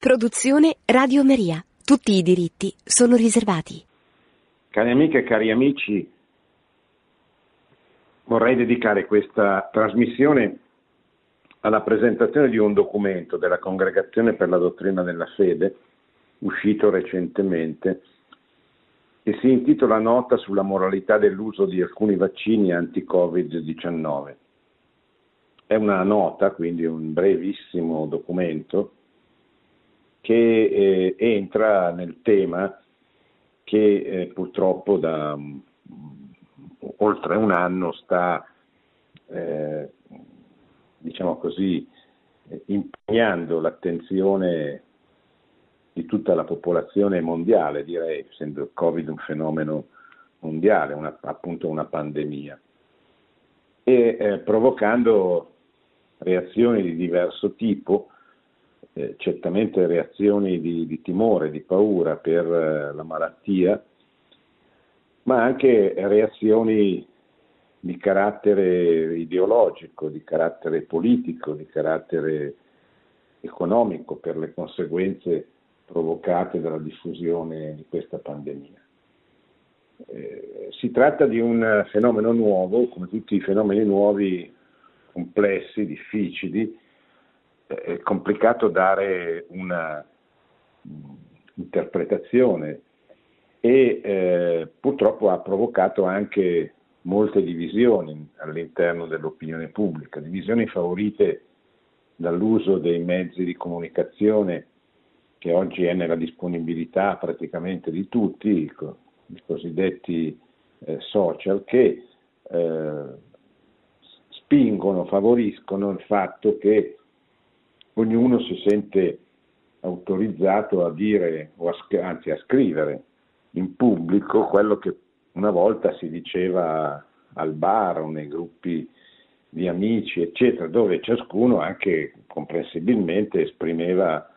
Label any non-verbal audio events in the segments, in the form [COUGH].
Produzione Radio Maria. Tutti i diritti sono riservati. Cari amiche e cari amici, vorrei dedicare questa trasmissione alla presentazione di un documento della Congregazione per la Dottrina della Fede, uscito recentemente, e si intitola Nota sulla moralità dell'uso di alcuni vaccini anti-Covid-19. È una nota, quindi un brevissimo documento, che eh, entra nel tema che eh, purtroppo da um, oltre un anno sta, eh, diciamo così, impegnando l'attenzione di tutta la popolazione mondiale, direi, essendo il Covid un fenomeno mondiale, una, appunto una pandemia, e eh, provocando reazioni di diverso tipo, eh, certamente reazioni di, di, timore, di paura per eh, la malattia, ma anche reazioni di carattere ideologico, di carattere politico, di carattere economico per le conseguenze provocate dalla diffusione di questa pandemia. Eh, si tratta di un fenomeno nuovo, come tutti i fenomeni nuovi, complessi, difficili, è complicato dare una interpretazione e eh, purtroppo ha provocato anche molte divisioni all'interno dell'opinione pubblica, divisioni favorite dall'uso dei mezzi di comunicazione che oggi è nella disponibilità praticamente di tutti, i cosiddetti eh, social, che eh, spingono, favoriscono il fatto che ognuno si sente autorizzato a dire, o a, anzi a scrivere in pubblico quello che una volta si diceva al bar o nei gruppi di amici, eccetera, dove ciascuno anche comprensibilmente esprimeva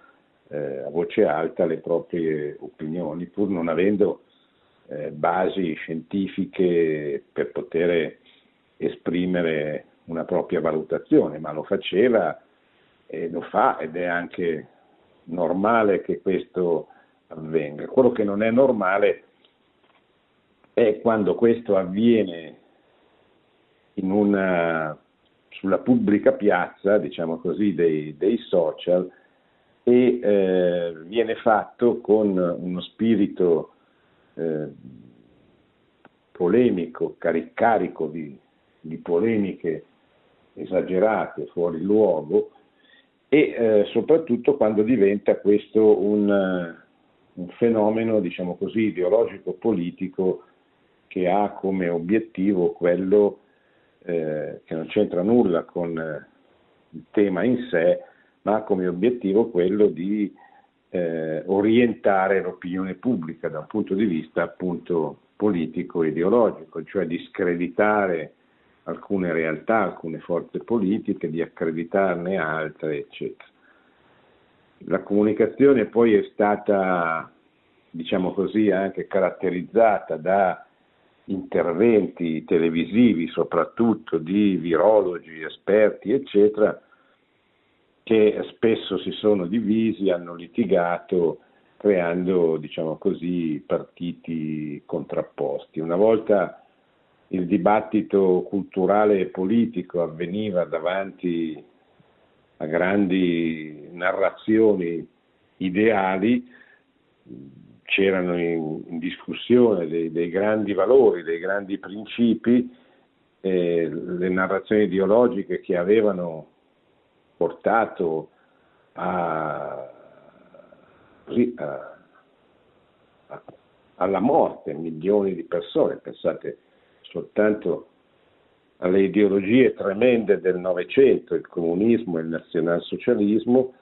eh, a voce alta le proprie opinioni, pur non avendo eh, basi scientifiche per poter esprimere una propria valutazione, ma lo faceva e lo fa ed è anche normale che questo avvenga. Quello che non è normale è quando questo avviene una, sulla pubblica piazza, diciamo così, dei, dei social e eh, viene fatto con uno spirito eh, polemico, carico di, di polemiche esagerate, fuori luogo, e eh, soprattutto quando diventa questo un, un fenomeno, diciamo così, ideologico-politico che ha come obiettivo quello eh, che non c'entra nulla con eh, il tema in sé, ma ha come obiettivo quello di eh, orientare l'opinione pubblica da un punto di vista appunto politico-ideologico, cioè di screditare alcune realtà, alcune forze politiche, di accreditarne altre, eccetera. La comunicazione poi è stata, diciamo così, anche caratterizzata da interventi televisivi, soprattutto di virologi, esperti, eccetera, che spesso si sono divisi, hanno litigato, creando, diciamo così, partiti contrapposti. Una volta il dibattito culturale e politico avveniva davanti a grandi narrazioni ideali, c'erano in, in discussione dei, dei, grandi valori, dei grandi principi, eh, le narrazioni ideologiche che avevano portato a, a, a, alla morte milioni di persone, pensate soltanto alle ideologie tremende del Novecento, il comunismo e il nazionalsocialismo,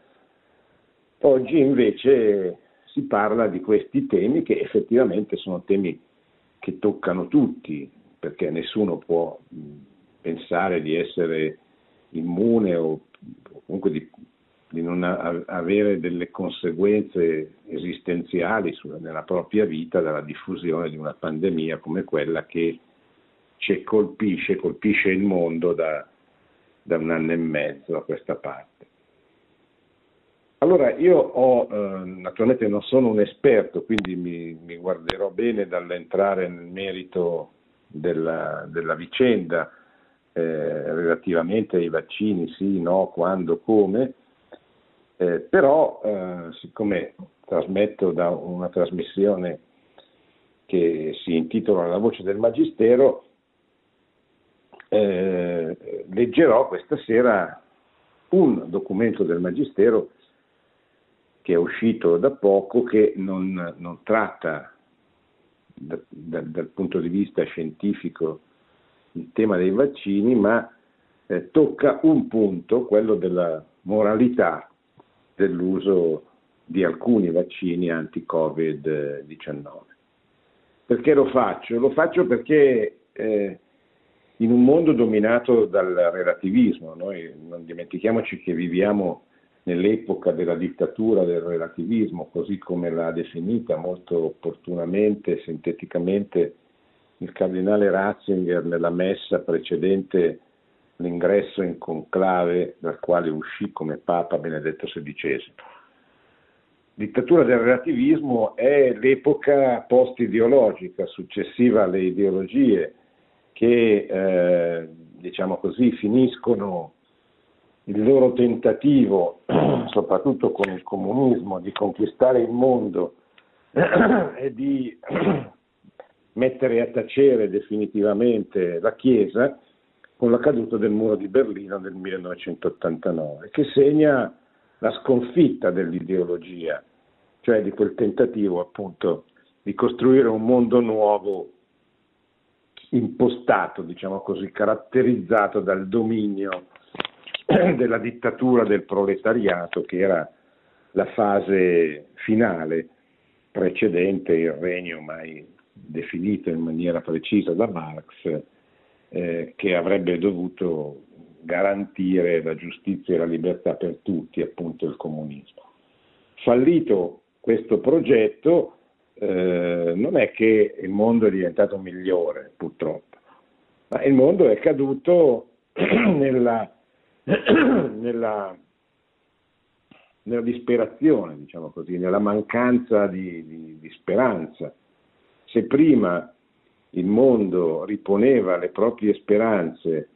oggi invece si parla di questi temi che effettivamente sono temi che toccano tutti, perché nessuno può pensare di essere immune o comunque di, di non a, avere delle conseguenze esistenziali su, nella propria vita dalla diffusione di una pandemia come quella che ci colpisce, colpisce il mondo da, da un anno e mezzo a questa parte. Allora, io ho, eh, naturalmente non sono un esperto, quindi mi, mi guarderò bene dall'entrare nel merito della, della vicenda eh, relativamente ai vaccini, sì, no, quando, come, eh, però eh, siccome trasmetto da una trasmissione che si intitola La voce del Magistero, eh, leggerò questa sera un documento del Magistero che è uscito da poco che non, non tratta da, da, dal punto di vista scientifico il tema dei vaccini, ma eh, tocca un punto, quello della moralità dell'uso di alcuni vaccini anti-Covid-19. Perché lo faccio? Lo faccio perché eh, in un mondo dominato dal relativismo, noi non dimentichiamoci che viviamo nell'epoca della dittatura del relativismo, così come l'ha definita molto opportunamente e sinteticamente il cardinale Ratzinger nella messa precedente l'ingresso in conclave dal quale uscì come Papa Benedetto XVI dittatura del relativismo è l'epoca post-ideologica successiva alle ideologie che, eh, diciamo così, finiscono il loro tentativo, [CLEARS THROAT] soprattutto con il comunismo, di conquistare il mondo [CLEARS THROAT] e di [CLEARS THROAT] mettere a tacere definitivamente la Chiesa con la caduta del muro di Berlino nel 1989, che segna la sconfitta dell'ideologia, cioè di quel tentativo appunto di costruire un mondo nuovo impostato, diciamo così, caratterizzato dal dominio [CLEARS THROAT] della dittatura del proletariato che era la fase finale precedente il regno mai definito in maniera precisa da Marx eh, che avrebbe dovuto garantire la giustizia e la libertà per tutti, appunto il comunismo. Fallito questo progetto, eh, non è che il mondo è diventato migliore, purtroppo, ma il mondo è caduto [CLEARS THROAT] nella, [CLEARS THROAT] nella, nella disperazione, diciamo così, nella mancanza di, di, di speranza. Se prima il mondo riponeva le proprie speranze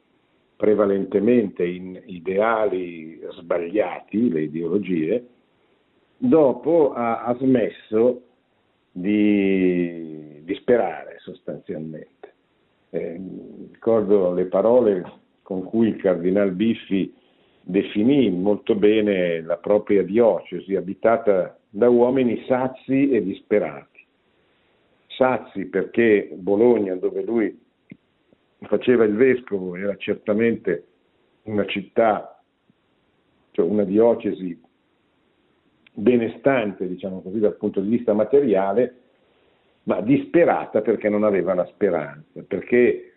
prevalentemente in ideali sbagliati, le ideologie, dopo ha, ha smesso di, di, sperare sostanzialmente. Eh, ricordo le parole con cui il cardinal Biffi definì molto bene la propria diocesi abitata da uomini sazi e disperati. Sazi perché Bologna, dove lui faceva il vescovo, era certamente una città, cioè una diocesi benestante, diciamo così, dal punto di vista materiale, ma disperata perché non aveva la speranza, perché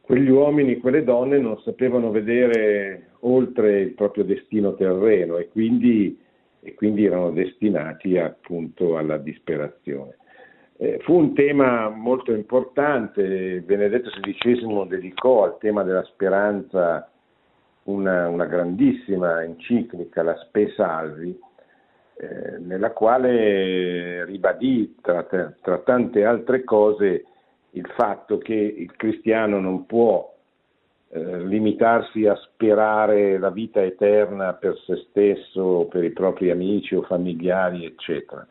quegli uomini, quelle donne non sapevano vedere oltre il proprio destino terreno e quindi, e quindi erano destinati appunto alla disperazione. Eh, fu un tema molto importante, Benedetto XVI dedicò al tema della speranza una, una grandissima enciclica, la Spe Salvi, eh, nella quale ribadì tra, tra, tante altre cose il fatto che il cristiano non può eh, limitarsi a sperare la vita eterna per se stesso, per i propri amici o familiari, eccetera,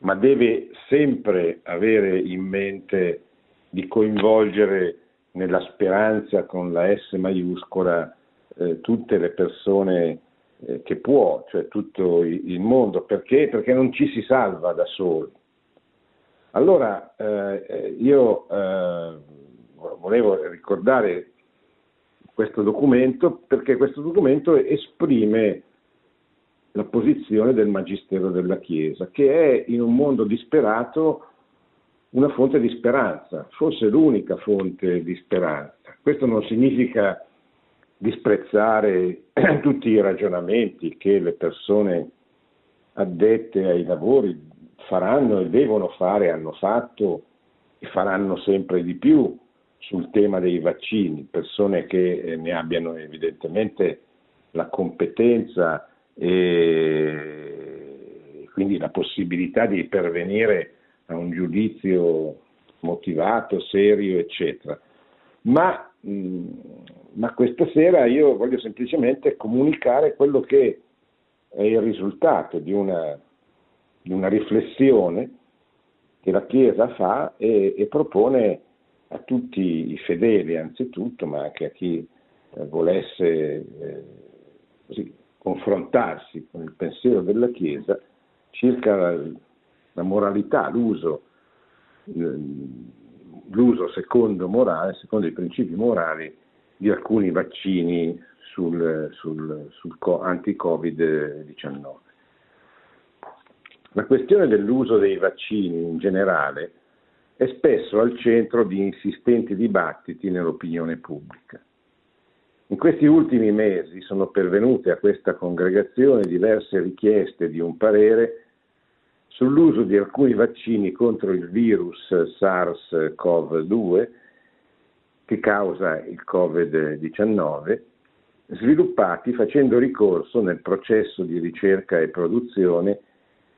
ma deve sempre avere in mente di coinvolgere nella speranza con la S maiuscola eh, tutte le persone eh, che può, cioè tutto il mondo. Perché? Perché non ci si salva da soli. Allora eh, io eh, volevo ricordare questo documento perché questo documento esprime la posizione del Magistero della Chiesa, che è in un mondo disperato una fonte di speranza, forse l'unica fonte di speranza. Questo non significa disprezzare [CLEARS THROAT] tutti i ragionamenti che le persone addette ai lavori faranno e devono fare, hanno fatto e faranno sempre di più sul tema dei vaccini, persone che eh, ne abbiano evidentemente la competenza e quindi la possibilità di pervenire a un giudizio motivato, serio, eccetera. Ma, mh, ma questa sera io voglio semplicemente comunicare quello che è il risultato di una, di una riflessione che la Chiesa fa e, e, propone a tutti i fedeli anzitutto, ma anche a chi eh, volesse eh, così, confrontarsi con il pensiero della Chiesa circa la, la moralità, l'uso, l'uso secondo morale, secondo i principi morali di alcuni vaccini sul, sul, sul anti-Covid-19. La questione dell'uso dei vaccini in generale è spesso al centro di insistenti dibattiti nell'opinione pubblica. In questi ultimi mesi sono pervenute a questa congregazione diverse richieste di un parere sull'uso di alcuni vaccini contro il virus SARS-CoV-2 che causa il Covid-19, sviluppati facendo ricorso nel processo di ricerca e produzione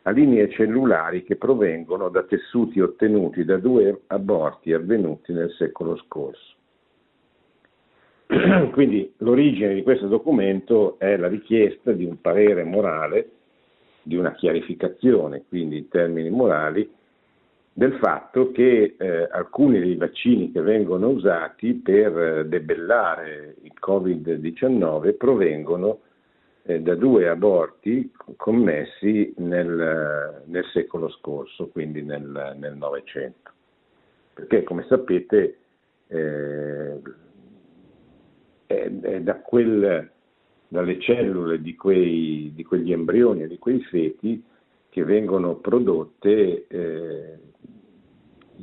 a linee cellulari che provengono da tessuti ottenuti da due aborti avvenuti nel secolo scorso. [CLEARS THROAT] Quindi l'origine di questo documento è la richiesta di un parere morale, di una chiarificazione, quindi in termini morali, del fatto che eh, alcuni dei vaccini che vengono usati per eh, debellare il Covid-19 provengono eh, da due aborti commessi nel, nel secolo scorso, quindi nel Novecento. Perché come sapete eh, è, è da quel, dalle cellule di, quei, di, quegli embrioni e di quei feti che vengono, prodotte, eh,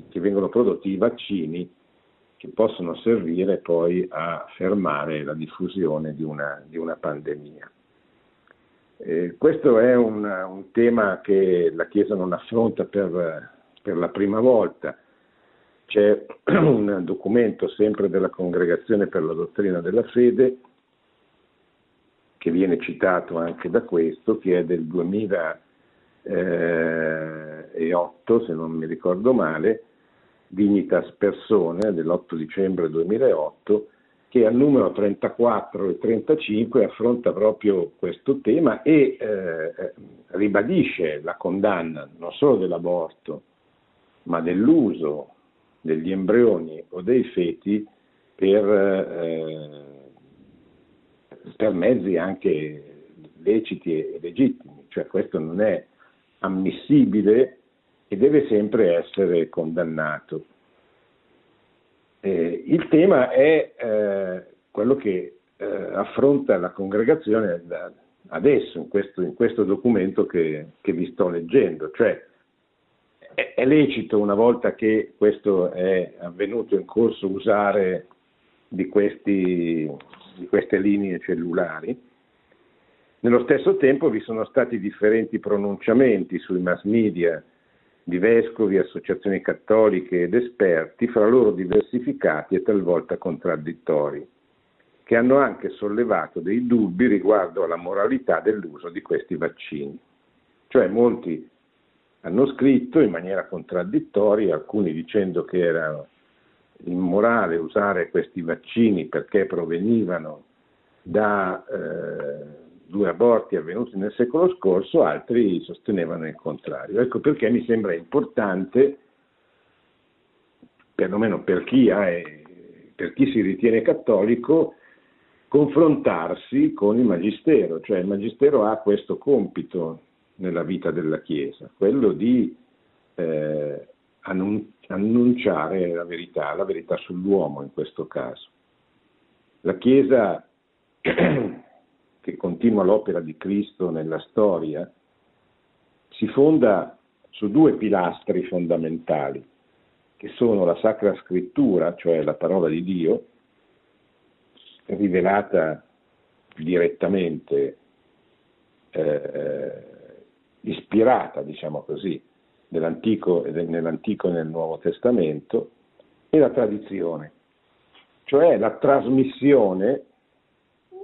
che vengono prodotti i vaccini che possono servire poi a fermare la diffusione di una, di una pandemia. Eh, questo è un, un, tema che la Chiesa non affronta per, per, la prima volta. C'è [CLEARS THROAT] un documento sempre della Congregazione per la dottrina della fede, che viene citato anche da questo, che è del 2008, se non mi ricordo male, Dignitas Persone, dell'8 dicembre 2008, che al numero 34 e 35 affronta proprio questo tema e eh, ribadisce la condanna non solo dell'aborto, ma dell'uso degli embrioni o dei feti per, eh, per mezzi anche leciti e legittimi, cioè questo non è ammissibile e deve sempre essere condannato. Eh, il tema è eh, quello che eh, affronta la congregazione da, adesso, in questo, in questo documento che, che, vi sto leggendo, cioè è, è, lecito una volta che questo è avvenuto in corso usare di, questi, di queste linee cellulari. Nello stesso tempo vi sono stati differenti pronunciamenti sui mass media di vescovi, associazioni cattoliche ed esperti, fra loro diversificati e talvolta contraddittori, che hanno anche sollevato dei dubbi riguardo alla moralità dell'uso di questi vaccini. Cioè molti hanno scritto in maniera contraddittoria, alcuni dicendo che era immorale usare questi vaccini perché provenivano da eh, due aborti avvenuti nel secolo scorso, altri sostenevano il contrario. Ecco perché mi sembra importante, perlomeno per chi, è, per chi si ritiene cattolico, confrontarsi con il Magistero, cioè il Magistero ha questo compito nella vita della Chiesa, quello di eh, annunciare la verità, la verità sull'uomo in questo caso. La Chiesa [CLEARS THROAT] che continua l'opera di Cristo nella storia, si fonda su due pilastri fondamentali, che sono la Sacra Scrittura, cioè la parola di Dio, rivelata direttamente, eh, ispirata, diciamo così, nell'Antico, nell'Antico e nel Nuovo Testamento, e la tradizione, cioè la trasmissione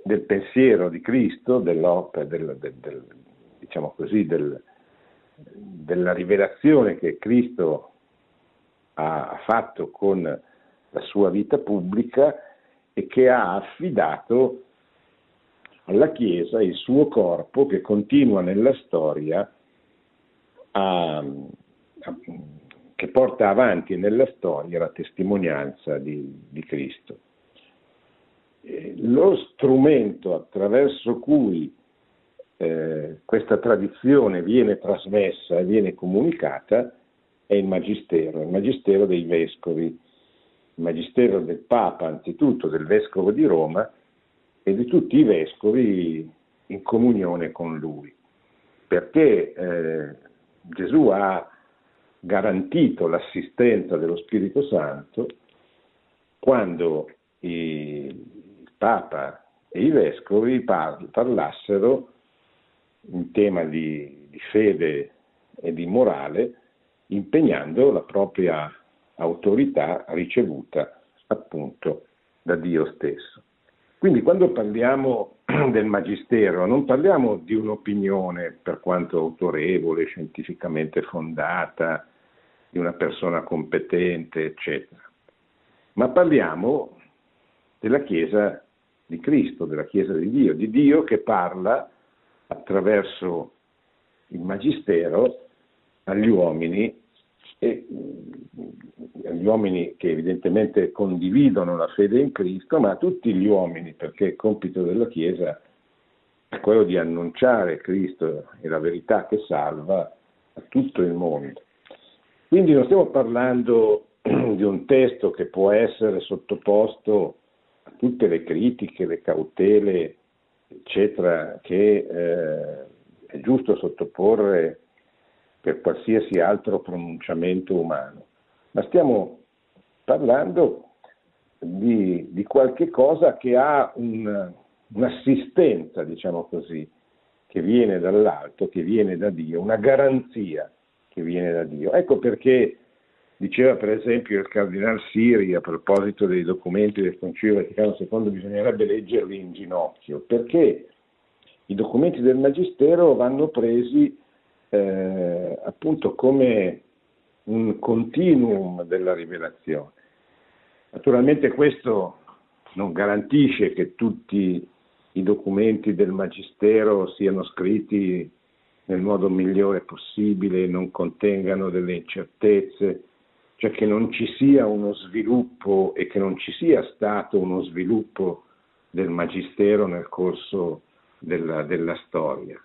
del pensiero di Cristo, dell'opera, del, del, del, diciamo così, della rivelazione che Cristo ha fatto con la sua vita pubblica e che ha affidato alla Chiesa il suo corpo che continua nella storia a, a, che porta avanti nella storia la testimonianza di, di Cristo. Lo strumento attraverso cui eh, questa tradizione viene trasmessa e viene comunicata è il Magistero, il Magistero dei Vescovi, il Magistero del Papa anzitutto, del Vescovo di Roma e di tutti i Vescovi in comunione con lui, perché eh, Gesù ha garantito l'assistenza dello Spirito Santo quando il Papa e i Vescovi parlassero in tema di, di fede e di morale, impegnando la propria autorità ricevuta appunto da Dio stesso. Quindi quando parliamo [CLEARS THROAT] del Magistero non parliamo di un'opinione per quanto autorevole, scientificamente fondata, di una persona competente, eccetera, ma parliamo della Chiesa di Cristo, della Chiesa di Dio, di Dio che parla attraverso il Magistero agli uomini e agli uomini che evidentemente condividono la fede in Cristo, ma a tutti gli uomini, perché il compito della Chiesa è quello di annunciare Cristo e la verità che salva a tutto il mondo. Quindi non stiamo parlando [CLEARS THROAT] di un testo che può essere sottoposto tutte le critiche, le cautele, eccetera, che eh, è giusto sottoporre per qualsiasi altro pronunciamento umano, ma stiamo parlando di, di qualche cosa che ha un, un'assistenza, diciamo così, che viene dall'alto, che viene da Dio, una garanzia che viene da Dio. Ecco perché diceva per esempio il cardinal Siri a proposito dei documenti del Concilio Vaticano II bisognerebbe leggerli in ginocchio, perché i documenti del Magistero vanno presi eh, appunto come un continuum della rivelazione. Naturalmente questo non garantisce che tutti i documenti del Magistero siano scritti nel modo migliore possibile, non contengano delle incertezze, cioè che non ci sia uno sviluppo e che non ci sia stato uno sviluppo del Magistero nel corso della, della storia,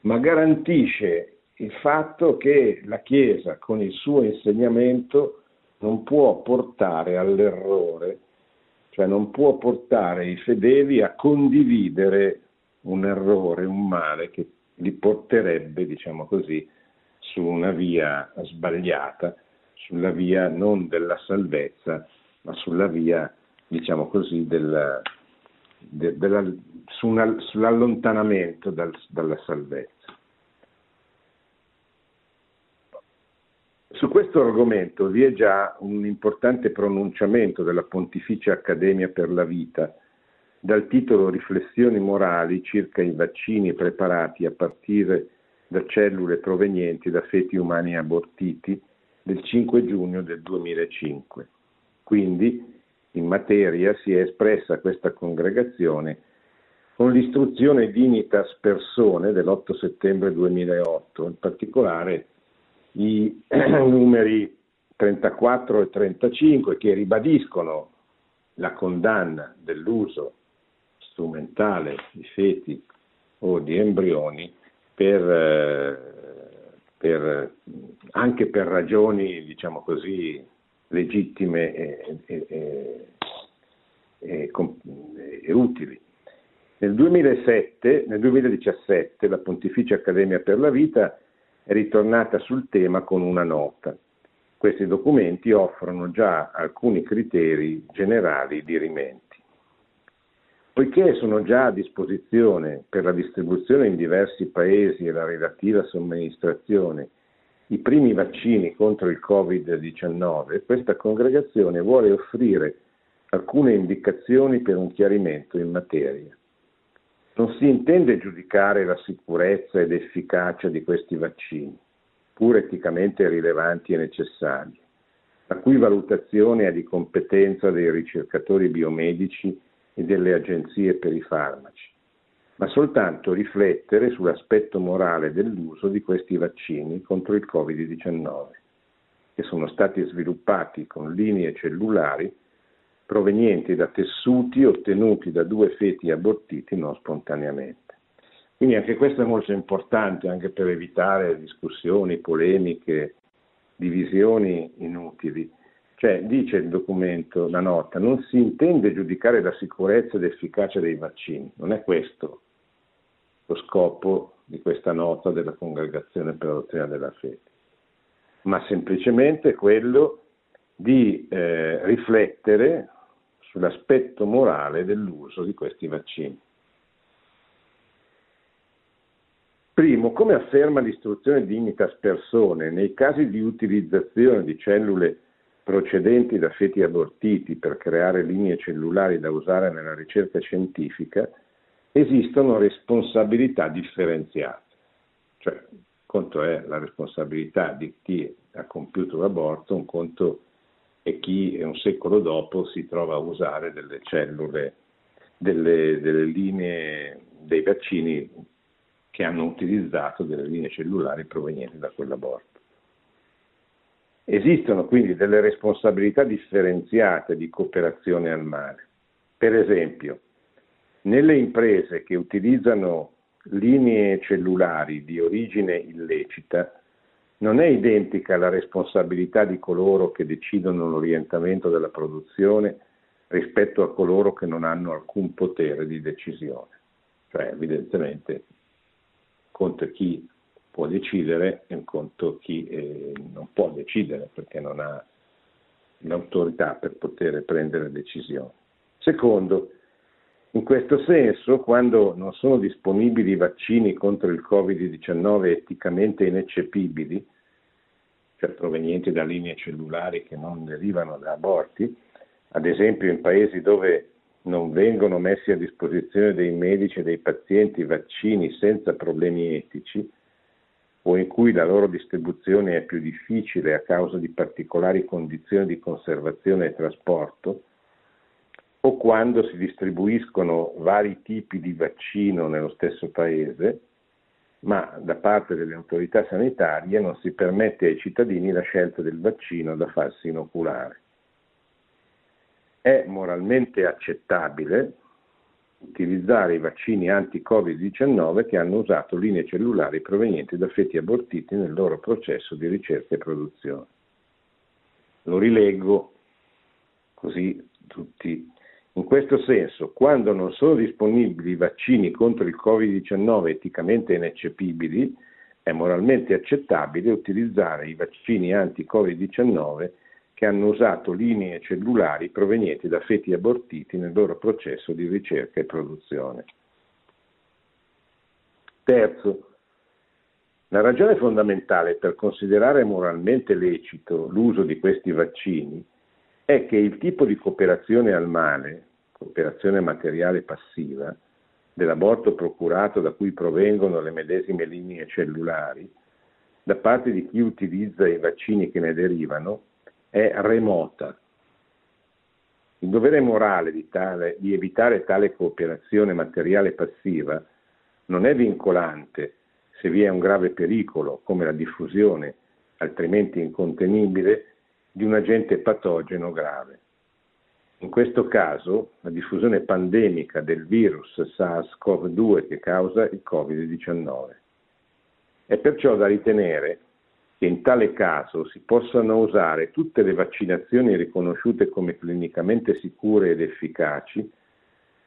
ma garantisce il fatto che la Chiesa con il suo insegnamento non può portare all'errore, cioè non può portare i fedeli a condividere un errore, un male che li porterebbe, diciamo così, su una via sbagliata, sulla via non della salvezza, ma sulla via, diciamo così, del, de, della, su una, sull'allontanamento dal, dalla salvezza. Su questo argomento vi è già un importante pronunciamento della Pontificia Accademia per la Vita, dal titolo Riflessioni morali circa i vaccini preparati a partire da cellule provenienti da feti umani abortiti del 5 giugno del 2005. Quindi, in materia si è espressa questa congregazione con l'istruzione Dignitas Persone dell'8 settembre 2008, in particolare i [CLEARS THROAT] numeri 34 e 35 che ribadiscono la condanna dell'uso strumentale di feti o di embrioni per, eh, per, anche per ragioni, diciamo così, legittime e, e, e, e utili. Nel, 2007, nel 2017 la Pontificia Accademia per la Vita è ritornata sul tema con una nota. Questi documenti offrono già alcuni criteri generali di rimenti. Poiché sono già a disposizione per la distribuzione in diversi paesi e la relativa somministrazione i primi vaccini contro il Covid-19, questa congregazione vuole offrire alcune indicazioni per un chiarimento in materia. Non si intende giudicare la sicurezza ed efficacia di questi vaccini, pur eticamente rilevanti e necessari, la cui valutazione è di competenza dei ricercatori biomedici e delle agenzie per i farmaci, ma soltanto riflettere sull'aspetto morale dell'uso di questi vaccini contro il Covid-19, che sono stati sviluppati con linee cellulari provenienti da tessuti ottenuti da due feti abortiti non spontaneamente. Quindi anche questo è molto importante anche per evitare discussioni, polemiche, divisioni inutili. Cioè, dice il documento, la nota, non si intende giudicare la sicurezza ed efficacia dei vaccini, non è questo lo scopo di questa nota della Congregazione per la dottrina della fede, ma semplicemente quello di eh, riflettere sull'aspetto morale dell'uso di questi vaccini. Primo, come afferma l'istruzione Dignitas Persone, nei casi di utilizzazione di cellule procedenti da feti abortiti per creare linee cellulari da usare nella ricerca scientifica, esistono responsabilità differenziate. Cioè, conto è la responsabilità di chi ha compiuto l'aborto, un conto e chi un secolo dopo si trova a usare delle cellule, delle, delle linee dei vaccini che hanno utilizzato delle linee cellulari provenienti da quell'aborto. Esistono quindi delle responsabilità differenziate di cooperazione al male. Per esempio, nelle imprese che utilizzano linee cellulari di origine illecita, non è identica la responsabilità di coloro che decidono l'orientamento della produzione rispetto a coloro che non hanno alcun potere di decisione. Cioè, evidentemente, conto chi può decidere un conto chi eh, non può decidere perché non ha l'autorità per poter prendere decisioni. Secondo, in questo senso, quando non sono disponibili vaccini contro il Covid-19 eticamente ineccepibili, cioè provenienti da linee cellulari che non derivano da aborti, ad esempio in paesi dove non vengono messi a disposizione dei medici e dei pazienti vaccini senza problemi etici, o in cui la loro distribuzione è più difficile a causa di particolari condizioni di conservazione e trasporto, o quando si distribuiscono vari tipi di vaccino nello stesso paese, ma da parte delle autorità sanitarie non si permette ai cittadini la scelta del vaccino da farsi inoculare. È moralmente accettabile utilizzare i vaccini anti-Covid-19 che hanno usato linee cellulari provenienti da feti abortiti nel loro processo di ricerca e produzione. Lo rileggo così tutti in questo senso, quando non sono disponibili vaccini contro il Covid-19 eticamente ineccepibili, è moralmente accettabile utilizzare i vaccini anti-Covid-19 che hanno usato linee cellulari provenienti da feti abortiti nel loro processo di ricerca e produzione. Terzo, la ragione fondamentale per considerare moralmente lecito l'uso di questi vaccini è che il tipo di cooperazione al male, cooperazione materiale passiva, dell'aborto procurato da cui provengono le medesime linee cellulari, da parte di chi utilizza i vaccini che ne derivano, è remota. Il dovere morale di, tale, di evitare tale cooperazione materiale passiva non è vincolante se vi è un grave pericolo, come la diffusione, altrimenti incontenibile, di un agente patogeno grave. In questo caso la diffusione pandemica del virus SARS-CoV-2 che causa il Covid-19. È perciò da ritenere che in tale caso si possano usare tutte le vaccinazioni riconosciute come clinicamente sicure ed efficaci,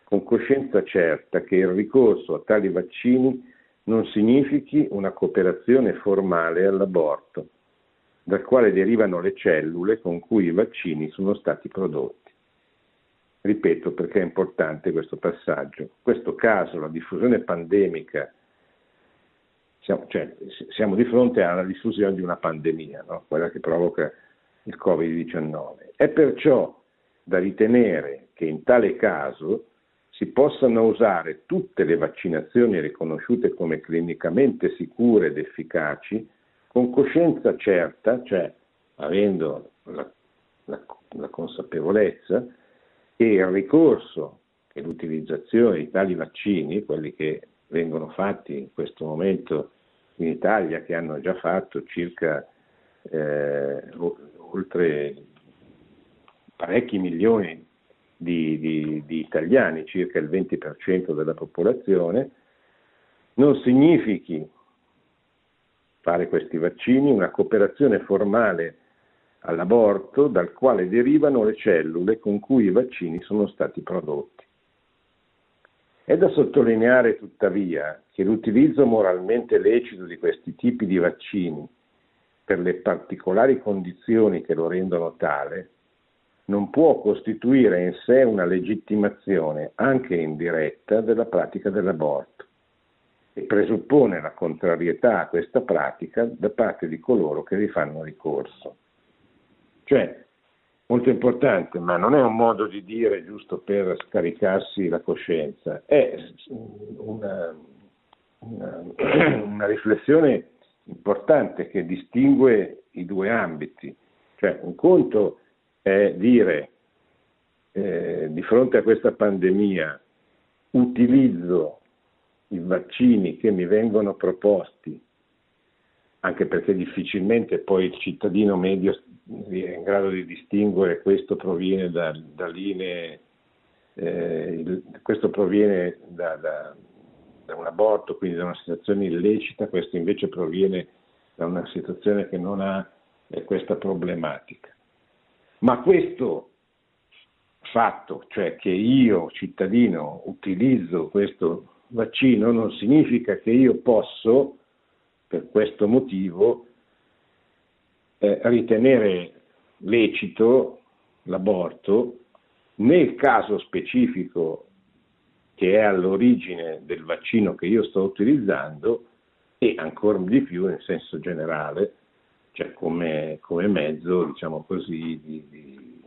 con coscienza certa che il ricorso a tali vaccini non significhi una cooperazione formale all'aborto, dal quale derivano le cellule con cui i vaccini sono stati prodotti. Ripeto perché è importante questo passaggio. In questo caso la diffusione pandemica, siamo, cioè, siamo di fronte alla diffusione di una pandemia, no? quella che provoca il Covid-19. È perciò da ritenere che in tale caso si possano usare tutte le vaccinazioni riconosciute come clinicamente sicure ed efficaci con coscienza certa, cioè avendo la, la, la consapevolezza che il ricorso e l'utilizzazione di tali vaccini, quelli che vengono fatti in questo momento in Italia, che hanno già fatto circa eh, oltre parecchi milioni di, di, di italiani, circa il 20% della popolazione, non significhi fare questi vaccini una cooperazione formale all'aborto dal quale derivano le cellule con cui i vaccini sono stati prodotti. È da sottolineare tuttavia che l'utilizzo moralmente lecito di questi tipi di vaccini per le particolari condizioni che lo rendono tale non può costituire in sé una legittimazione, anche indiretta, della pratica dell'aborto e presuppone la contrarietà a questa pratica da parte di coloro che vi fanno ricorso. Cioè, molto importante, ma non è un modo di dire giusto per scaricarsi la coscienza, è una, una, [CLEARS THROAT] una riflessione importante che distingue i due ambiti. Cioè, un conto è dire eh, di fronte a questa pandemia utilizzo i vaccini che mi vengono proposti, anche perché difficilmente poi il cittadino medio è in grado di distinguere questo proviene da, da linee, eh, questo proviene da, da, da un aborto, quindi da una situazione illecita, questo invece proviene da una situazione che non ha eh, questa problematica. Ma questo fatto, cioè che io cittadino utilizzo questo vaccino, non significa che io posso, per questo motivo, eh, ritenere lecito l'aborto nel caso specifico che è all'origine del vaccino che io sto utilizzando e ancora di più in senso generale cioè come, come mezzo, diciamo così, di, di,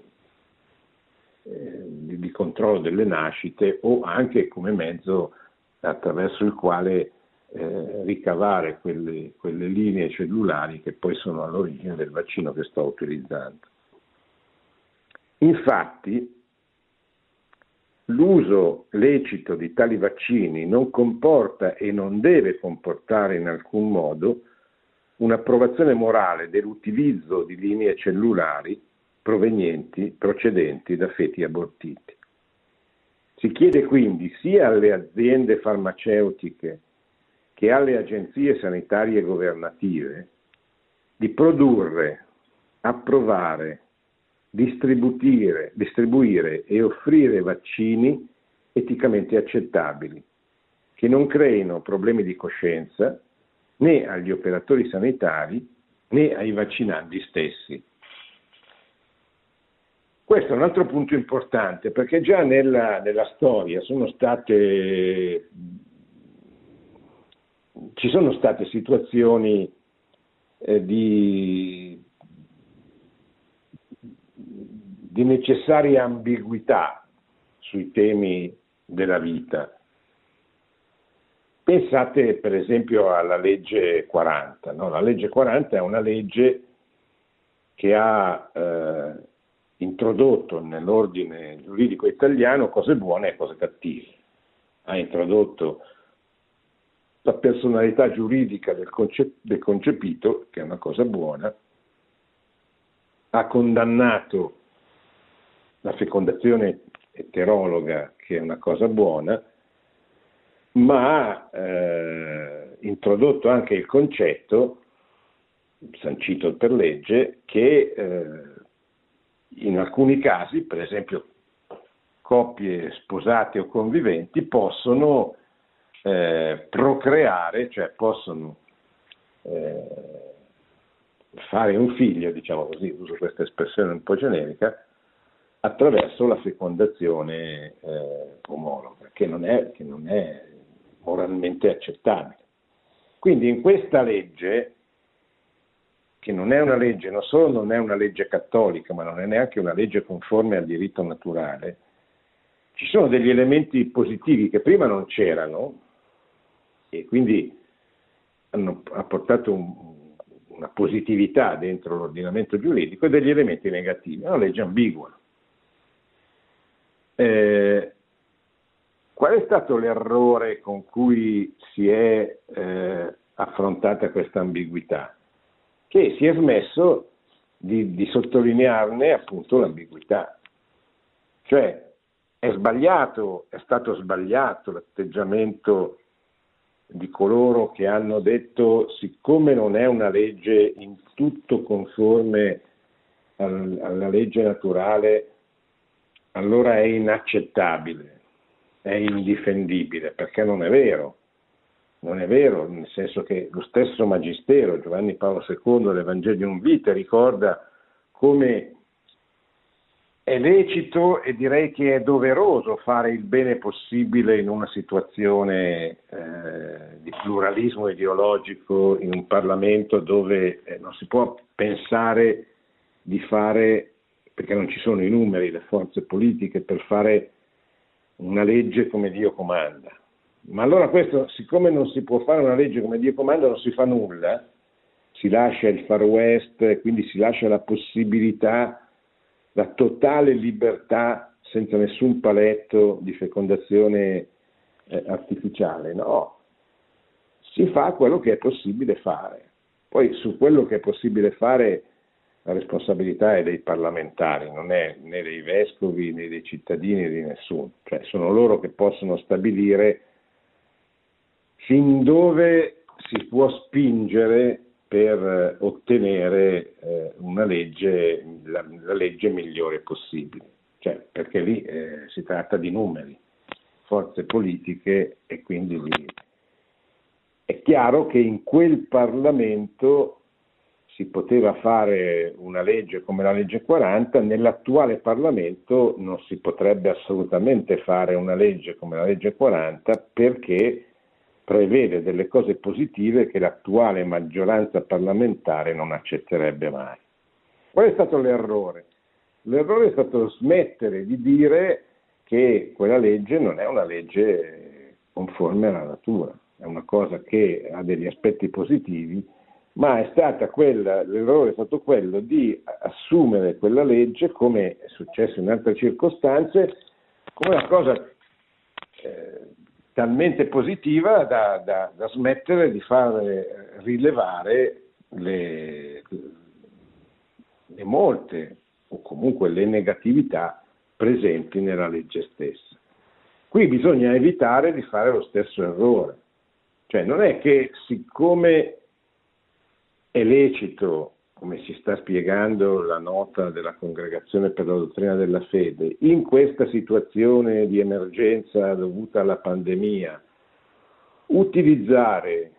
eh, di, controllo delle nascite o anche come mezzo attraverso il quale eh, ricavare quelle, quelle linee cellulari che poi sono all'origine del vaccino che sto utilizzando. Infatti, l'uso lecito di tali vaccini non comporta e non deve comportare in alcun modo un'approvazione morale dell'utilizzo di linee cellulari provenienti, procedenti da feti abortiti. Si chiede quindi sia alle aziende farmaceutiche che alle agenzie sanitarie governative di produrre, approvare, distribuire, distribuire e offrire vaccini eticamente accettabili, che non creino problemi di coscienza né agli operatori sanitari né ai vaccinandi stessi. Questo è un altro punto importante perché già nella, nella storia sono state, ci sono state situazioni eh, di, di necessaria ambiguità sui temi della vita Pensate per esempio alla legge 40. No? La legge 40 è una legge che ha eh, introdotto nell'ordine giuridico italiano cose buone e cose cattive. Ha introdotto la personalità giuridica del, conce- del concepito, che è una cosa buona, ha condannato la fecondazione eterologa, che è una cosa buona, ma ha eh, introdotto anche il concetto, sancito per legge, che eh, in alcuni casi, per esempio coppie sposate o conviventi, possono eh, procreare, cioè possono eh, fare un figlio, diciamo così, uso questa espressione un po' generica, attraverso la fecondazione eh, omologa, che non è, che non è moralmente accettabile. Quindi in questa legge, che non è una legge, non solo non è una legge cattolica, ma non è neanche una legge conforme al diritto naturale, ci sono degli elementi positivi che prima non c'erano e quindi hanno portato un, una positività dentro l'ordinamento giuridico e degli elementi negativi. È una legge ambigua. Eh, qual è stato l'errore con cui si è eh, affrontata questa ambiguità? Che si è smesso di, di sottolinearne appunto l'ambiguità. Cioè è sbagliato, è stato sbagliato l'atteggiamento di coloro che hanno detto siccome non è una legge in tutto conforme al, alla legge naturale, allora è inaccettabile, è indifendibile, perché non è vero. Non è vero, nel senso che lo stesso Magistero, Giovanni Paolo II dell'Evangelium Vitae, ricorda come è lecito e direi che è doveroso fare il bene possibile in una situazione eh, di pluralismo ideologico in un Parlamento dove eh, non si può pensare di fare, perché non ci sono i numeri, le forze politiche per fare una legge come Dio comanda. Ma allora questo, siccome non si può fare una legge come Dio comanda, non si fa nulla, si lascia il far west, quindi si lascia la possibilità la totale libertà senza nessun paletto di fecondazione eh, artificiale, no, si fa quello che è possibile fare. Poi su quello che è possibile fare la responsabilità è dei parlamentari, non è né dei vescovi né dei cittadini né di nessuno, cioè sono loro che possono stabilire fin dove si può spingere per eh, ottenere eh, una legge, la, la, legge migliore possibile, cioè, perché lì eh, si tratta di numeri, forze politiche e quindi di... è chiaro che in quel Parlamento si poteva fare una legge come la legge 40, nell'attuale Parlamento non si potrebbe assolutamente fare una legge come la legge 40 perché prevede delle cose positive che l'attuale maggioranza parlamentare non accetterebbe mai. Qual è stato l'errore? L'errore è stato smettere di dire che quella legge non è una legge conforme alla natura, è una cosa che ha degli aspetti positivi, ma quella, l'errore è stato quello di assumere quella legge, come è successo in altre circostanze, come una cosa eh, talmente positiva da, da, da smettere di far rilevare le, le molte o comunque le negatività presenti nella legge stessa. Qui bisogna evitare di fare lo stesso errore, cioè non è che siccome è lecito come si sta spiegando la nota della Congregazione per la Dottrina della Fede, in questa situazione di emergenza dovuta alla pandemia, utilizzare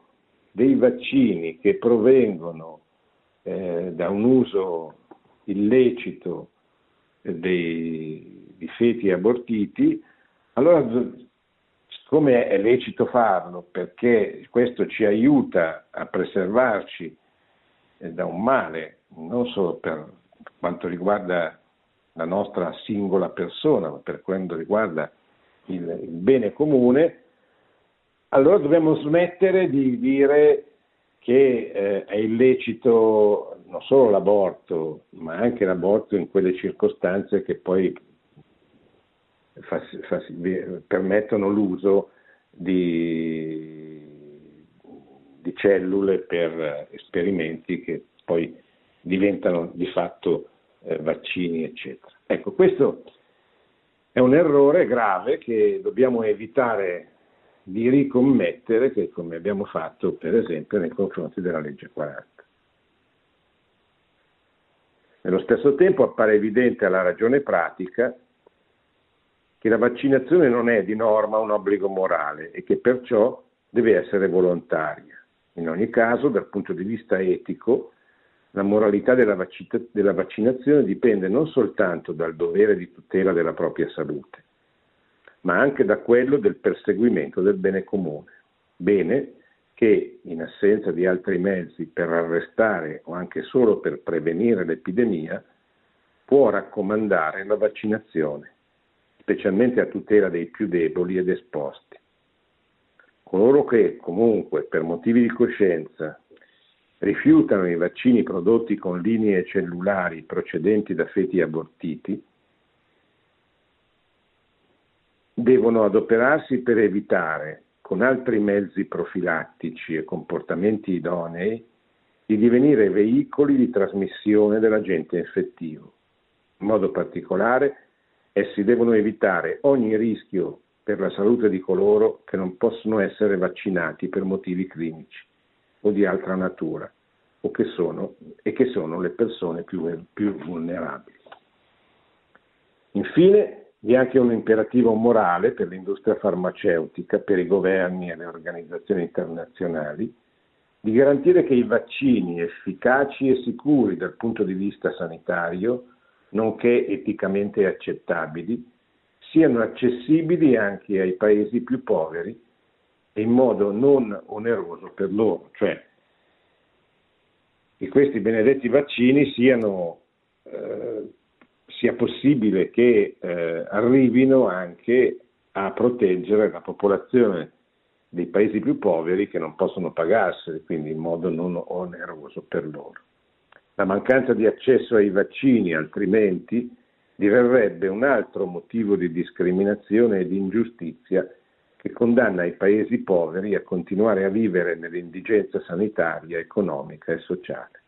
dei vaccini che provengono eh, da un uso illecito dei, di feti abortiti, allora siccome è lecito farlo perché questo ci aiuta a preservarci da un male, non solo per quanto riguarda la nostra singola persona, ma per quanto riguarda il, il bene comune, allora dobbiamo smettere di dire che eh, è illecito non solo l'aborto, ma anche l'aborto in quelle circostanze che poi fa, fa, permettono l'uso di, di cellule per esperimenti che poi diventano di fatto eh, vaccini, eccetera. Ecco, questo è un errore grave che dobbiamo evitare di ricommettere, che come abbiamo fatto per esempio nei confronti della legge 40. Nello stesso tempo appare evidente alla ragione pratica che la vaccinazione non è di norma un obbligo morale e che perciò deve essere volontaria. In ogni caso, dal punto di vista etico, la moralità della, vac- della vaccinazione dipende non soltanto dal dovere di tutela della propria salute, ma anche da quello del perseguimento del bene comune. Bene che, in assenza di altri mezzi per arrestare o anche solo per prevenire l'epidemia, può raccomandare la vaccinazione. specialmente a tutela dei più deboli ed esposti. Coloro che comunque per motivi di coscienza rifiutano i vaccini prodotti con linee cellulari procedenti da feti abortiti devono adoperarsi per evitare, con altri mezzi profilattici e comportamenti idonei, di divenire veicoli di trasmissione dell'agente infettivo. In modo particolare, essi devono evitare ogni rischio per la salute di coloro che non possono essere vaccinati per motivi clinici o di altra natura o che sono, e che sono le persone più, più vulnerabili. Infine, vi è anche un imperativo morale per l'industria farmaceutica, per i governi e le organizzazioni internazionali, di garantire che i vaccini efficaci e sicuri dal punto di vista sanitario, nonché eticamente accettabili, siano accessibili anche ai paesi più poveri e in modo non oneroso per loro, cioè che questi benedetti vaccini siano eh, sia possibile che eh, arrivino anche a proteggere la popolazione dei paesi più poveri che non possono pagarseli, quindi in modo non oneroso per loro. La mancanza di accesso ai vaccini altrimenti diverrebbe un altro motivo di discriminazione e di ingiustizia che condanna i paesi poveri a continuare a vivere nell'indigenza sanitaria, economica e sociale.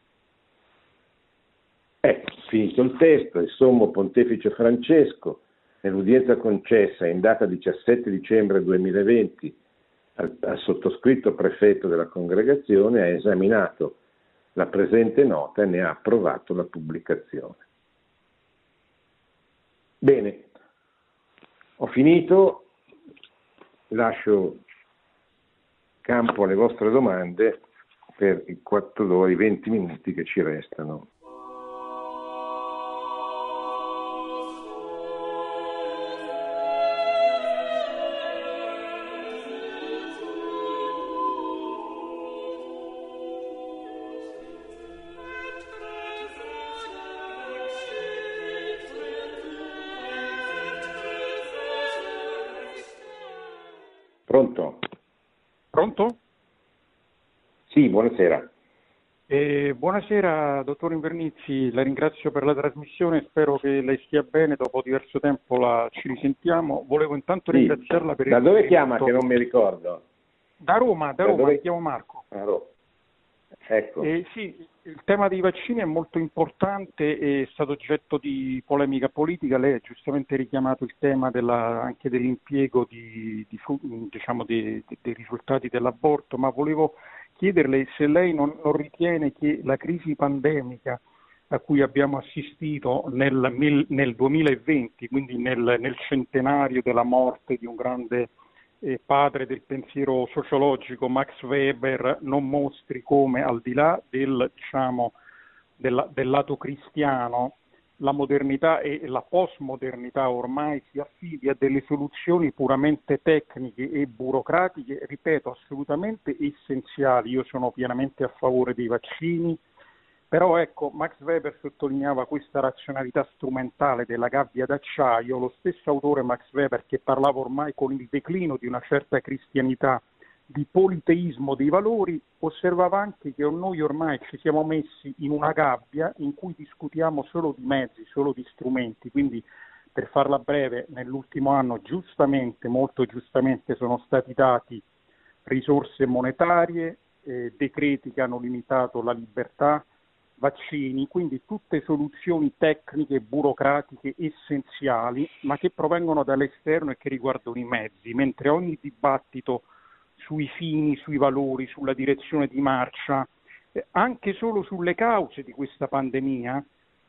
Ecco, finito il testo, il sommo pontefice Francesco, nell'udienza concessa in data 17 dicembre 2020 al, al sottoscritto prefetto della congregazione, ha esaminato la presente nota e ne ha approvato la pubblicazione. Bene, ho finito, lascio campo alle vostre domande per i 4 ore, i 20 minuti che ci restano. Buonasera. Eh, buonasera, dottor Invernizzi, la ringrazio per la trasmissione, spero che lei stia bene, dopo diverso tempo la, ci risentiamo. Volevo intanto Sì. ringraziarla per Da il dove chiama che non mi ricordo? Da Roma, da Da Roma, dove- mi chiamo Marco. Ah, Ro- Ecco. Eh, sì, il tema dei vaccini è molto importante, è stato oggetto di polemica politica, lei ha giustamente richiamato il tema della- anche dell'impiego di, di diciamo, dei, dei risultati dell'aborto, ma volevo chiederle se lei non, non ritiene che la crisi pandemica a cui abbiamo assistito nel, nel 2020, quindi nel, nel centenario della morte di un grande eh, padre del pensiero sociologico Max Weber non mostri come al di là del, diciamo, della- del lato cristiano la modernità e la postmodernità ormai si affidi a delle soluzioni puramente tecniche e burocratiche, ripeto, assolutamente essenziali. Io sono pienamente a favore dei vaccini, però ecco, Max Weber sottolineava questa razionalità strumentale della gabbia d'acciaio, lo stesso autore Max Weber che parlava ormai con il declino di una certa cristianità di politeismo dei valori, osservava anche che noi ormai ci siamo messi in una gabbia in cui discutiamo solo di mezzi, solo di strumenti, quindi per farla breve, nell'ultimo anno giustamente, molto giustamente sono stati dati risorse monetarie, eh, decreti che hanno limitato la libertà, vaccini, quindi tutte soluzioni tecniche burocratiche essenziali, ma che provengono dall'esterno e che riguardano i mezzi, mentre ogni dibattito sui fini, sui valori, sulla direzione di marcia, eh, anche solo sulle cause di questa pandemia,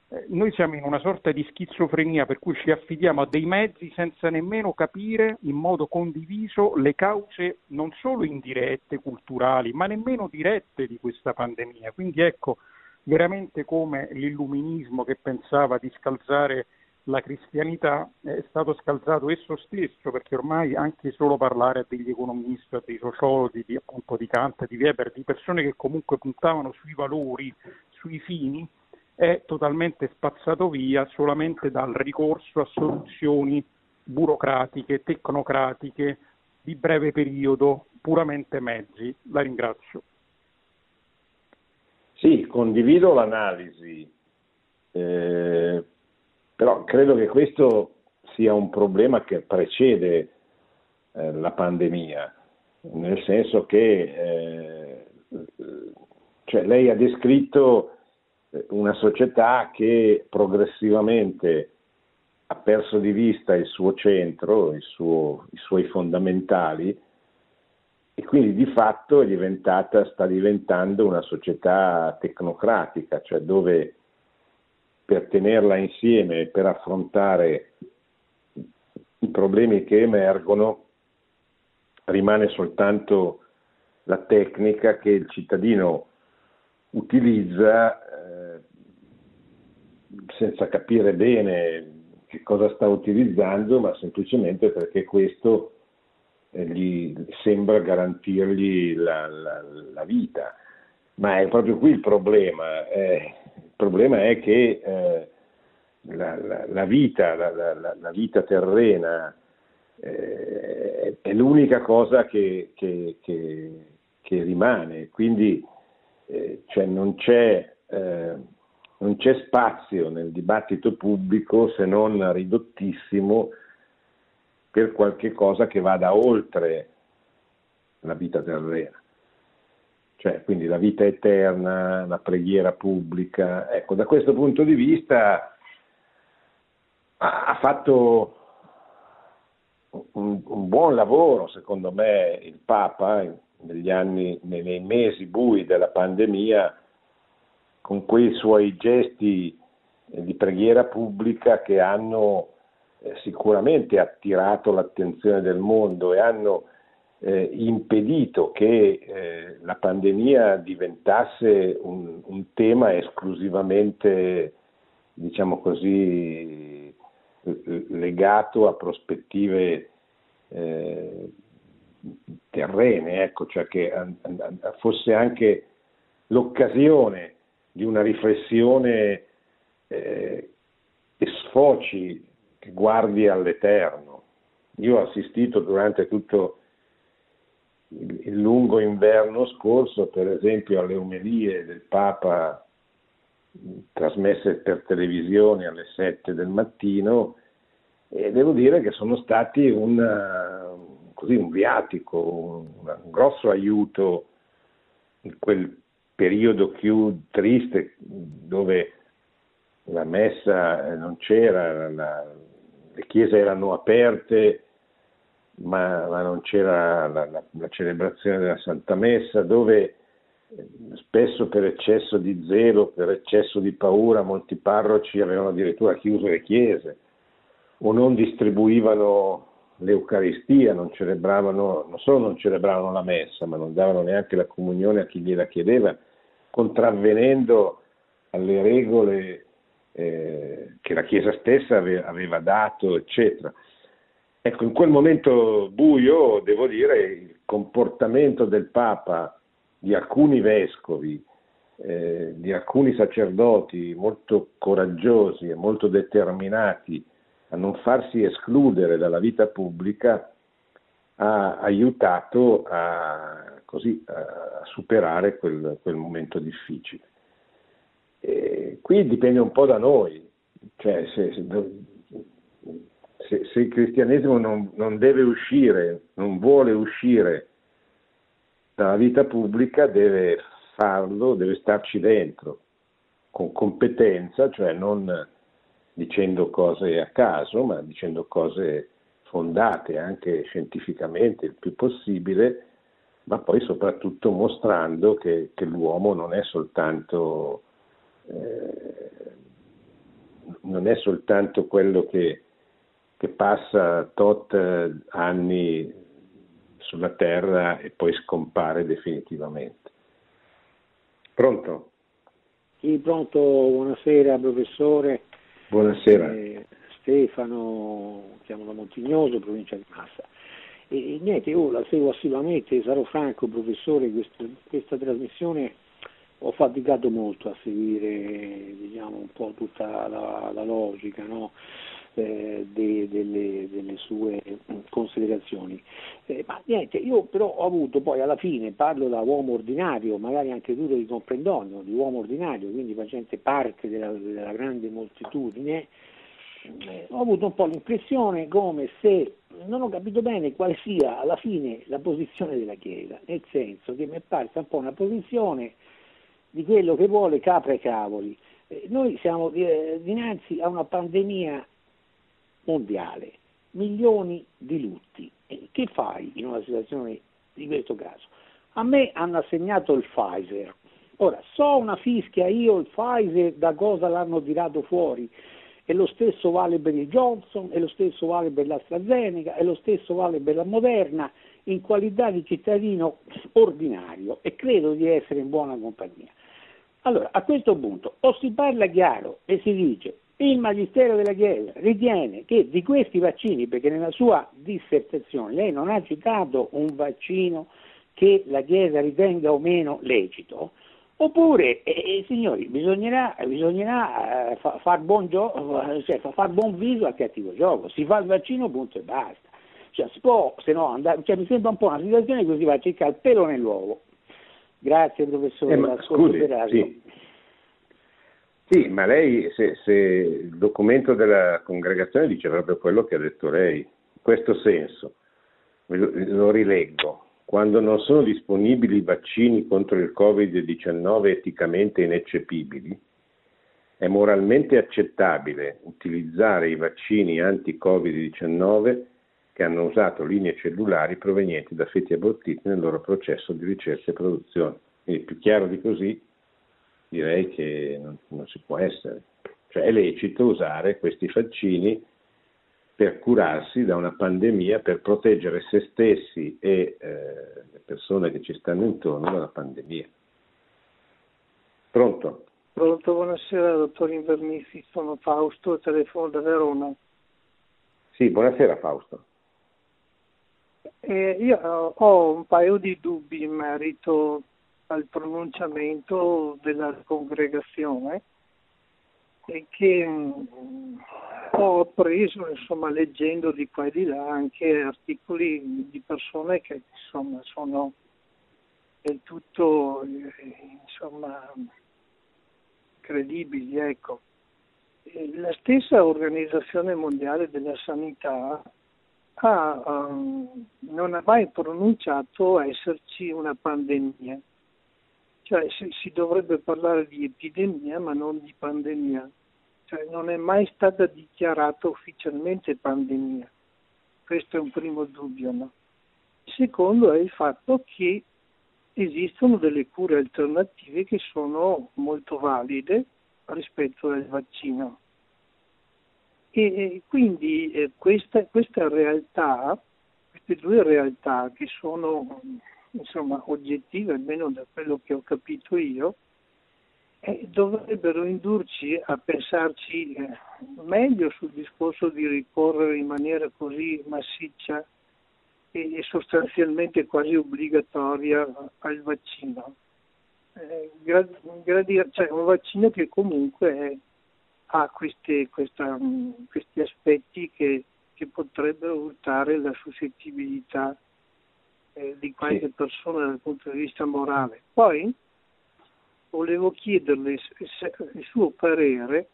eh, noi siamo in una sorta di schizofrenia per cui ci affidiamo a dei mezzi senza nemmeno capire in modo condiviso le cause non solo indirette, culturali, ma nemmeno dirette di questa pandemia. Quindi ecco, veramente come l'illuminismo che pensava di scalzare la cristianità è stato scalzato esso stesso, perché ormai anche solo parlare a degli economisti, a dei sociologi, di, appunto di Kant, di Weber, di persone che comunque puntavano sui valori, sui fini, è totalmente spazzato via solamente dal ricorso a soluzioni burocratiche, tecnocratiche, di breve periodo, puramente mezzi. La ringrazio. Sì, condivido l'analisi, eh, però credo che questo sia un problema che precede eh, la pandemia, nel senso che eh, cioè lei ha descritto eh, una società che progressivamente ha perso di vista il suo centro, il suo, i suoi fondamentali e quindi di fatto diventata, sta diventando una società tecnocratica, cioè dove per tenerla insieme, per affrontare i problemi che emergono, rimane soltanto la tecnica che il cittadino utilizza eh, senza capire bene che cosa sta utilizzando, ma semplicemente perché questo eh, gli sembra garantirgli la, la, la, vita. Ma è proprio qui il problema. Eh, problema è che eh, la, la, vita, la, vita terrena eh, è l'unica cosa che, che, che, che rimane, quindi eh, cioè non c'è eh, non c'è spazio nel dibattito pubblico se non ridottissimo per qualche cosa che vada oltre la vita terrena. Cioè, quindi la vita eterna, la preghiera pubblica. Ecco, da questo punto di vista ha fatto un, un buon lavoro, secondo me, il Papa negli anni, nei mesi bui della pandemia con quei suoi gesti eh, di preghiera pubblica che hanno eh, sicuramente attirato l'attenzione del mondo e hanno eh, impedito che eh, la pandemia diventasse un, un, tema esclusivamente, diciamo così, legato a prospettive eh, terrene, ecco, cioè che fosse anche l'occasione di una riflessione eh, che sfoci, che guardi all'eterno. Io ho assistito durante tutto il lungo inverno scorso, per esempio, alle omelie del Papa trasmesse per televisione alle 7 del mattino e devo dire che sono stati un, così, un viatico, un, un grosso aiuto in quel periodo più triste dove la messa non c'era, la, le chiese erano aperte, ma, ma non c'era la, la, la, celebrazione della Santa Messa, dove spesso per eccesso di zelo, per eccesso di paura, molti parroci avevano addirittura chiuso le chiese o non distribuivano l'Eucaristia, non celebravano, non solo non celebravano la messa, ma non davano neanche la comunione a chi gliela chiedeva, contravvenendo alle regole eh, che la Chiesa stessa ave, aveva dato, eccetera. Ecco, in quel momento buio, devo dire, il comportamento del Papa, di alcuni vescovi, eh, di alcuni sacerdoti molto coraggiosi e molto determinati a non farsi escludere dalla vita pubblica ha aiutato a, così, a superare quel, quel, momento difficile. E qui dipende un po' da noi, cioè se, se, se il cristianesimo non, non deve uscire, non vuole uscire dalla vita pubblica, deve farlo, deve starci dentro con competenza, cioè non dicendo cose a caso, ma dicendo cose fondate anche scientificamente il più possibile, ma poi soprattutto mostrando che, che l'uomo non è soltanto, eh, non è soltanto quello che, che passa tot anni sulla Terra e poi scompare definitivamente. Pronto? Sì, pronto, buonasera professore. Buonasera. Eh, Stefano, chiamo da Montignoso, provincia di Massa. E, niente, io la seguo assiduamente, sarò franco professore, questo, questa trasmissione ho faticato molto a seguire diciamo, un po' tutta la, la logica, no? Eh, de, delle, delle, sue considerazioni. Eh, ma niente, io però ho avuto poi alla fine, parlo da uomo ordinario, magari anche duro di comprendonio, di uomo ordinario, quindi facente parte della, della grande moltitudine, eh, ho avuto un po' l'impressione come se non ho capito bene quale sia alla fine la posizione della Chiesa, nel senso che mi è parsa un po' una posizione di quello che vuole capra e cavoli. Eh, noi siamo eh, dinanzi a una pandemia mondiale, milioni di lutti. E che fai in una situazione di questo caso? A me hanno assegnato il Pfizer. Ora, so una fischia io il Pfizer da cosa l'hanno tirato fuori, e lo stesso vale per il Johnson, e lo stesso vale per l'AstraZeneca, e lo stesso vale per la Moderna, in qualità di cittadino ordinario e credo di essere in buona compagnia. Allora, a questo punto, o si parla chiaro e si dice il Magistero della Chiesa ritiene che di questi vaccini, perché nella sua dissertazione lei non ha citato un vaccino che la Chiesa ritenga o meno lecito, oppure, eh, signori, bisognerà, bisognerà eh, fa, far, buon gio- cioè, far buon viso al cattivo gioco, si fa il vaccino punto e basta. Cioè, si può, se no, andare, cioè, mi sembra un po' una situazione così va a cercare il pelo nell'uovo. Grazie professore. Eh, ma, scusi, sì. Sì, ma lei, se, se, il documento della congregazione dice proprio quello che ha detto lei, in questo senso, lo, lo rileggo, quando non sono disponibili vaccini contro il Covid-19 eticamente ineccepibili, è moralmente accettabile utilizzare i vaccini anti-Covid-19 che hanno usato linee cellulari provenienti da feti abortiti nel loro processo di ricerca e produzione. Quindi più chiaro di così direi che non, non si può essere. Cioè è lecito usare questi vaccini per curarsi da una pandemia, per proteggere se stessi e eh, le persone che ci stanno intorno dalla pandemia. Pronto? Pronto, buonasera dottor Invernissi, sono Fausto, telefono da Verona. Sì, buonasera Fausto. Eh, io ho un paio di dubbi in merito al pronunciamento della congregazione e che mm, ho appreso insomma leggendo di qua e di là anche articoli di persone che insomma sono del tutto eh, insomma credibili ecco. La stessa organizzazione mondiale della sanità ha, um, non ha mai pronunciato esserci una pandemia cioè si, si dovrebbe parlare di epidemia ma non di pandemia. Cioè, non è mai stata dichiarata ufficialmente pandemia. Questo è un primo dubbio. No? Il secondo è il fatto che esistono delle cure alternative che sono molto valide rispetto al vaccino. E quindi eh, questa, questa realtà, queste due realtà che sono insomma, oggettive, almeno da quello che ho capito io, eh, dovrebbero indurci a pensarci eh, meglio sul discorso di ricorrere in maniera così massiccia e, e sostanzialmente quasi obbligatoria al vaccino. Eh, grad, grad, cioè un vaccino che comunque è, ha queste, questa, questi aspetti che, che potrebbero urtare la suscettibilità eh, di qualche sì. persona dal punto di vista morale. Poi volevo chiederle il suo parere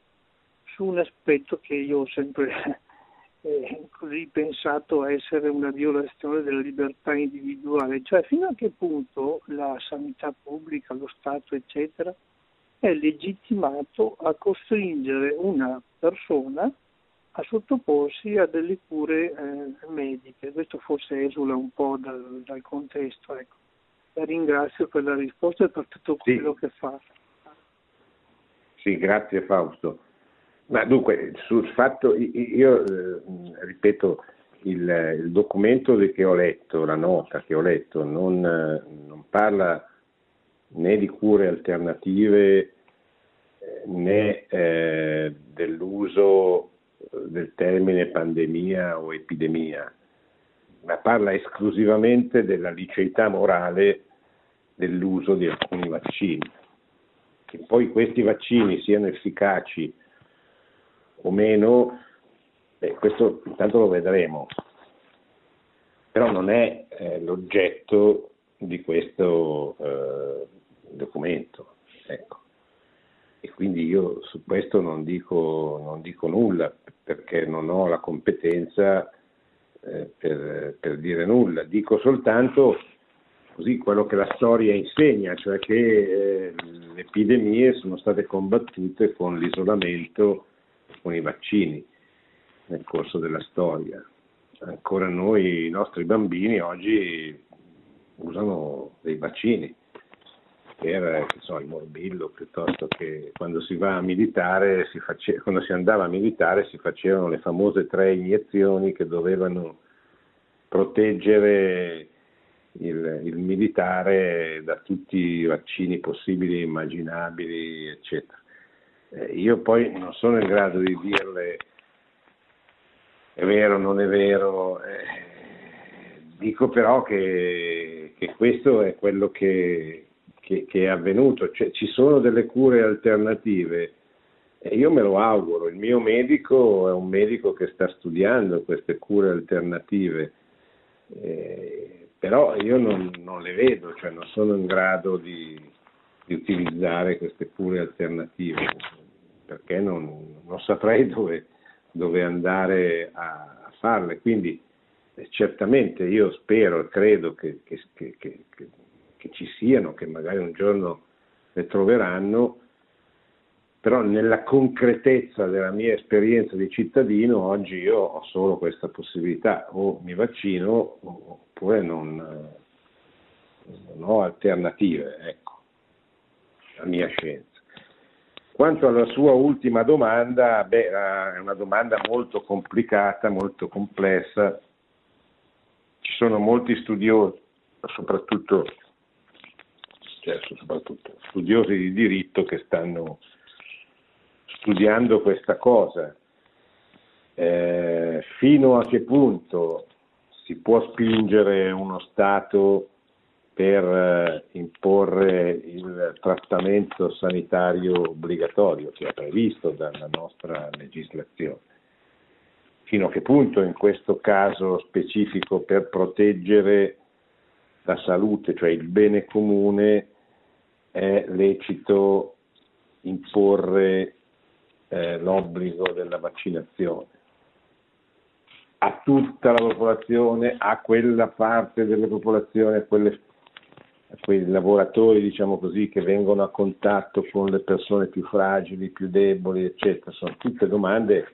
su un aspetto che io ho sempre [LAUGHS] eh, così pensato essere una violazione della libertà individuale, cioè fino a che punto la sanità pubblica, lo Stato, eccetera, è legittimato a costringere una persona a sottoporsi a delle cure eh, mediche. Questo forse esula un po' dal, dal contesto. Ecco. La ringrazio per la risposta e per tutto quello sì. che fa. Sì, grazie Fausto. Ma dunque, sul fatto, io eh, ripeto, il, il, documento che ho letto, la nota che ho letto, non, non parla né di cure alternative eh, né eh, dell'uso del termine pandemia o epidemia, ma parla esclusivamente della liceità morale dell'uso di alcuni vaccini. Che poi questi vaccini siano efficaci o meno Beh, questo intanto lo vedremo, però non è eh, l'oggetto di questo eh, documento. Ecco. E quindi io su questo non dico, non dico nulla perché non ho la competenza eh, per, per, dire nulla, dico soltanto così quello che la storia insegna, cioè che eh, le epidemie sono state combattute con l'isolamento, con i vaccini nel corso della storia. Ancora noi, i nostri bambini oggi usano dei vaccini per so, il morbillo piuttosto che quando si va a militare, si face, quando si andava a militare si facevano le famose tre iniezioni che dovevano proteggere il, il militare da tutti i vaccini possibili, immaginabili, eccetera. Eh, io poi non sono in grado di dirle è vero, non è vero, eh, dico però che, che, questo è quello che, che, che è avvenuto, cioè, ci sono delle cure alternative. E io me lo auguro, il mio medico è un medico che sta studiando queste cure alternative, eh, però io non, non, le vedo, cioè non sono in grado di, di utilizzare queste cure alternative perché non, non saprei dove dove andare a, a farle. Quindi eh, certamente io spero e credo che, che, che, che, ci siano, che magari un giorno le troveranno, però nella concretezza della mia esperienza di cittadino oggi io ho solo questa possibilità, o mi vaccino oppure non, non ho alternative, ecco, la mia scienza. Quanto alla sua ultima domanda, beh, eh, è una domanda molto complicata, molto complessa. Ci sono molti studiosi, soprattutto, cioè, soprattutto studiosi di diritto che stanno studiando questa cosa. Eh, fino a che punto si può spingere uno Stato per eh, imporre il trattamento sanitario obbligatorio che è previsto dalla nostra legislazione. Fino a che punto in questo caso specifico per proteggere la salute, cioè il bene comune, è lecito imporre eh, l'obbligo della vaccinazione a tutta la popolazione, a quella parte della popolazione, a quelle quei lavoratori, diciamo così, che vengono a contatto con le persone più fragili, più deboli, eccetera. Sono tutte domande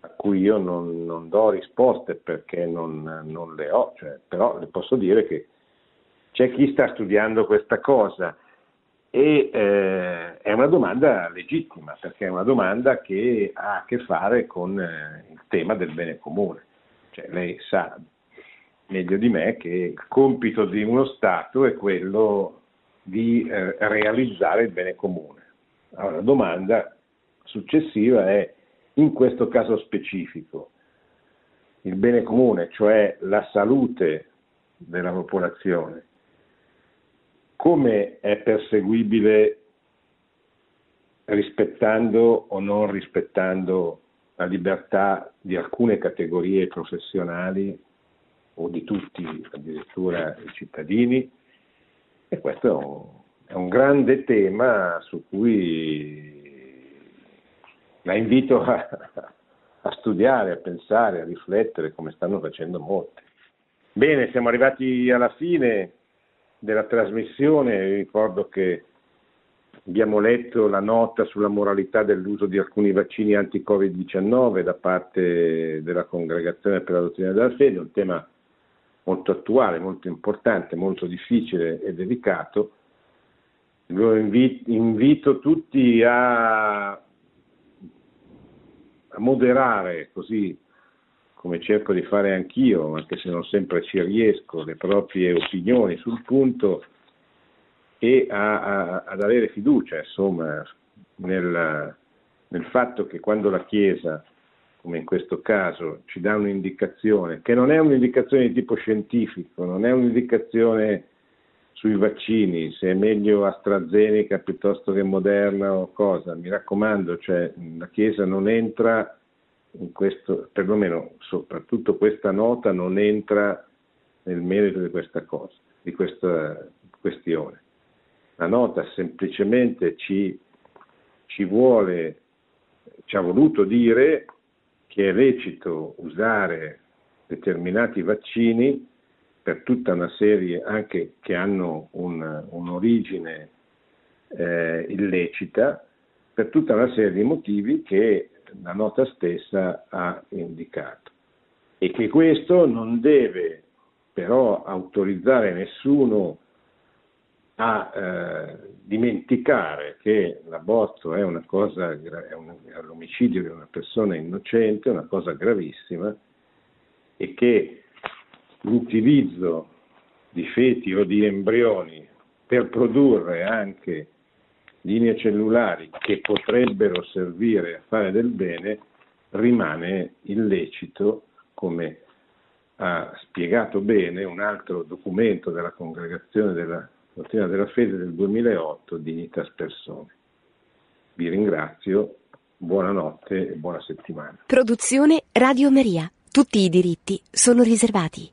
a cui io non, non do risposte perché non, non le ho, cioè, però le posso dire che c'è chi sta studiando questa cosa e eh, è una domanda legittima perché è una domanda che ha a che fare con eh, il tema del bene comune. Cioè, lei sa meglio di me che il compito di uno Stato è quello di eh, realizzare il bene comune. Allora, la domanda successiva è, in questo caso specifico, il bene comune, cioè la salute della popolazione, come è perseguibile rispettando o non rispettando la libertà di alcune categorie professionali o di tutti addirittura i cittadini e questo è un, è un grande tema su cui la invito a, a studiare, a pensare, a riflettere come stanno facendo molti. Bene, siamo arrivati alla fine della trasmissione, ricordo che abbiamo letto la nota sulla moralità dell'uso di alcuni vaccini anti-Covid-19 da parte della Congregazione per la dottrina della fede, un tema molto attuale, molto importante, molto difficile e delicato. Lo invito, invito tutti a, a moderare, così come cerco di fare anch'io, anche se non sempre ci riesco, le proprie opinioni sul punto e a, a, ad avere fiducia insomma, nel, nel fatto che quando la Chiesa come in questo caso, ci dà un'indicazione, che non è un'indicazione di tipo scientifico, non è un'indicazione sui vaccini, se è meglio AstraZeneca piuttosto che Moderna o cosa, mi raccomando, cioè, la Chiesa non entra questo, perlomeno soprattutto questa nota non entra nel merito di questa cosa, di questa questione. La nota semplicemente ci, ci vuole, ci ha voluto dire che è lecito usare determinati vaccini per tutta una serie anche che hanno un, un'origine eh, illecita, per tutta una serie di motivi che la nota stessa ha indicato. E che questo non deve però autorizzare nessuno a eh, dimenticare che l'aborto è una cosa, è, un, è l'omicidio di una persona innocente, una cosa gravissima e che l'utilizzo di feti o di embrioni per produrre anche linee cellulari che potrebbero servire a fare del bene rimane illecito come ha spiegato bene un altro documento della congregazione della dottrina della fede del 2008, Dignitas Persone. Vi ringrazio, buonanotte e buona settimana. Produzione Radio Maria. Tutti i diritti sono riservati.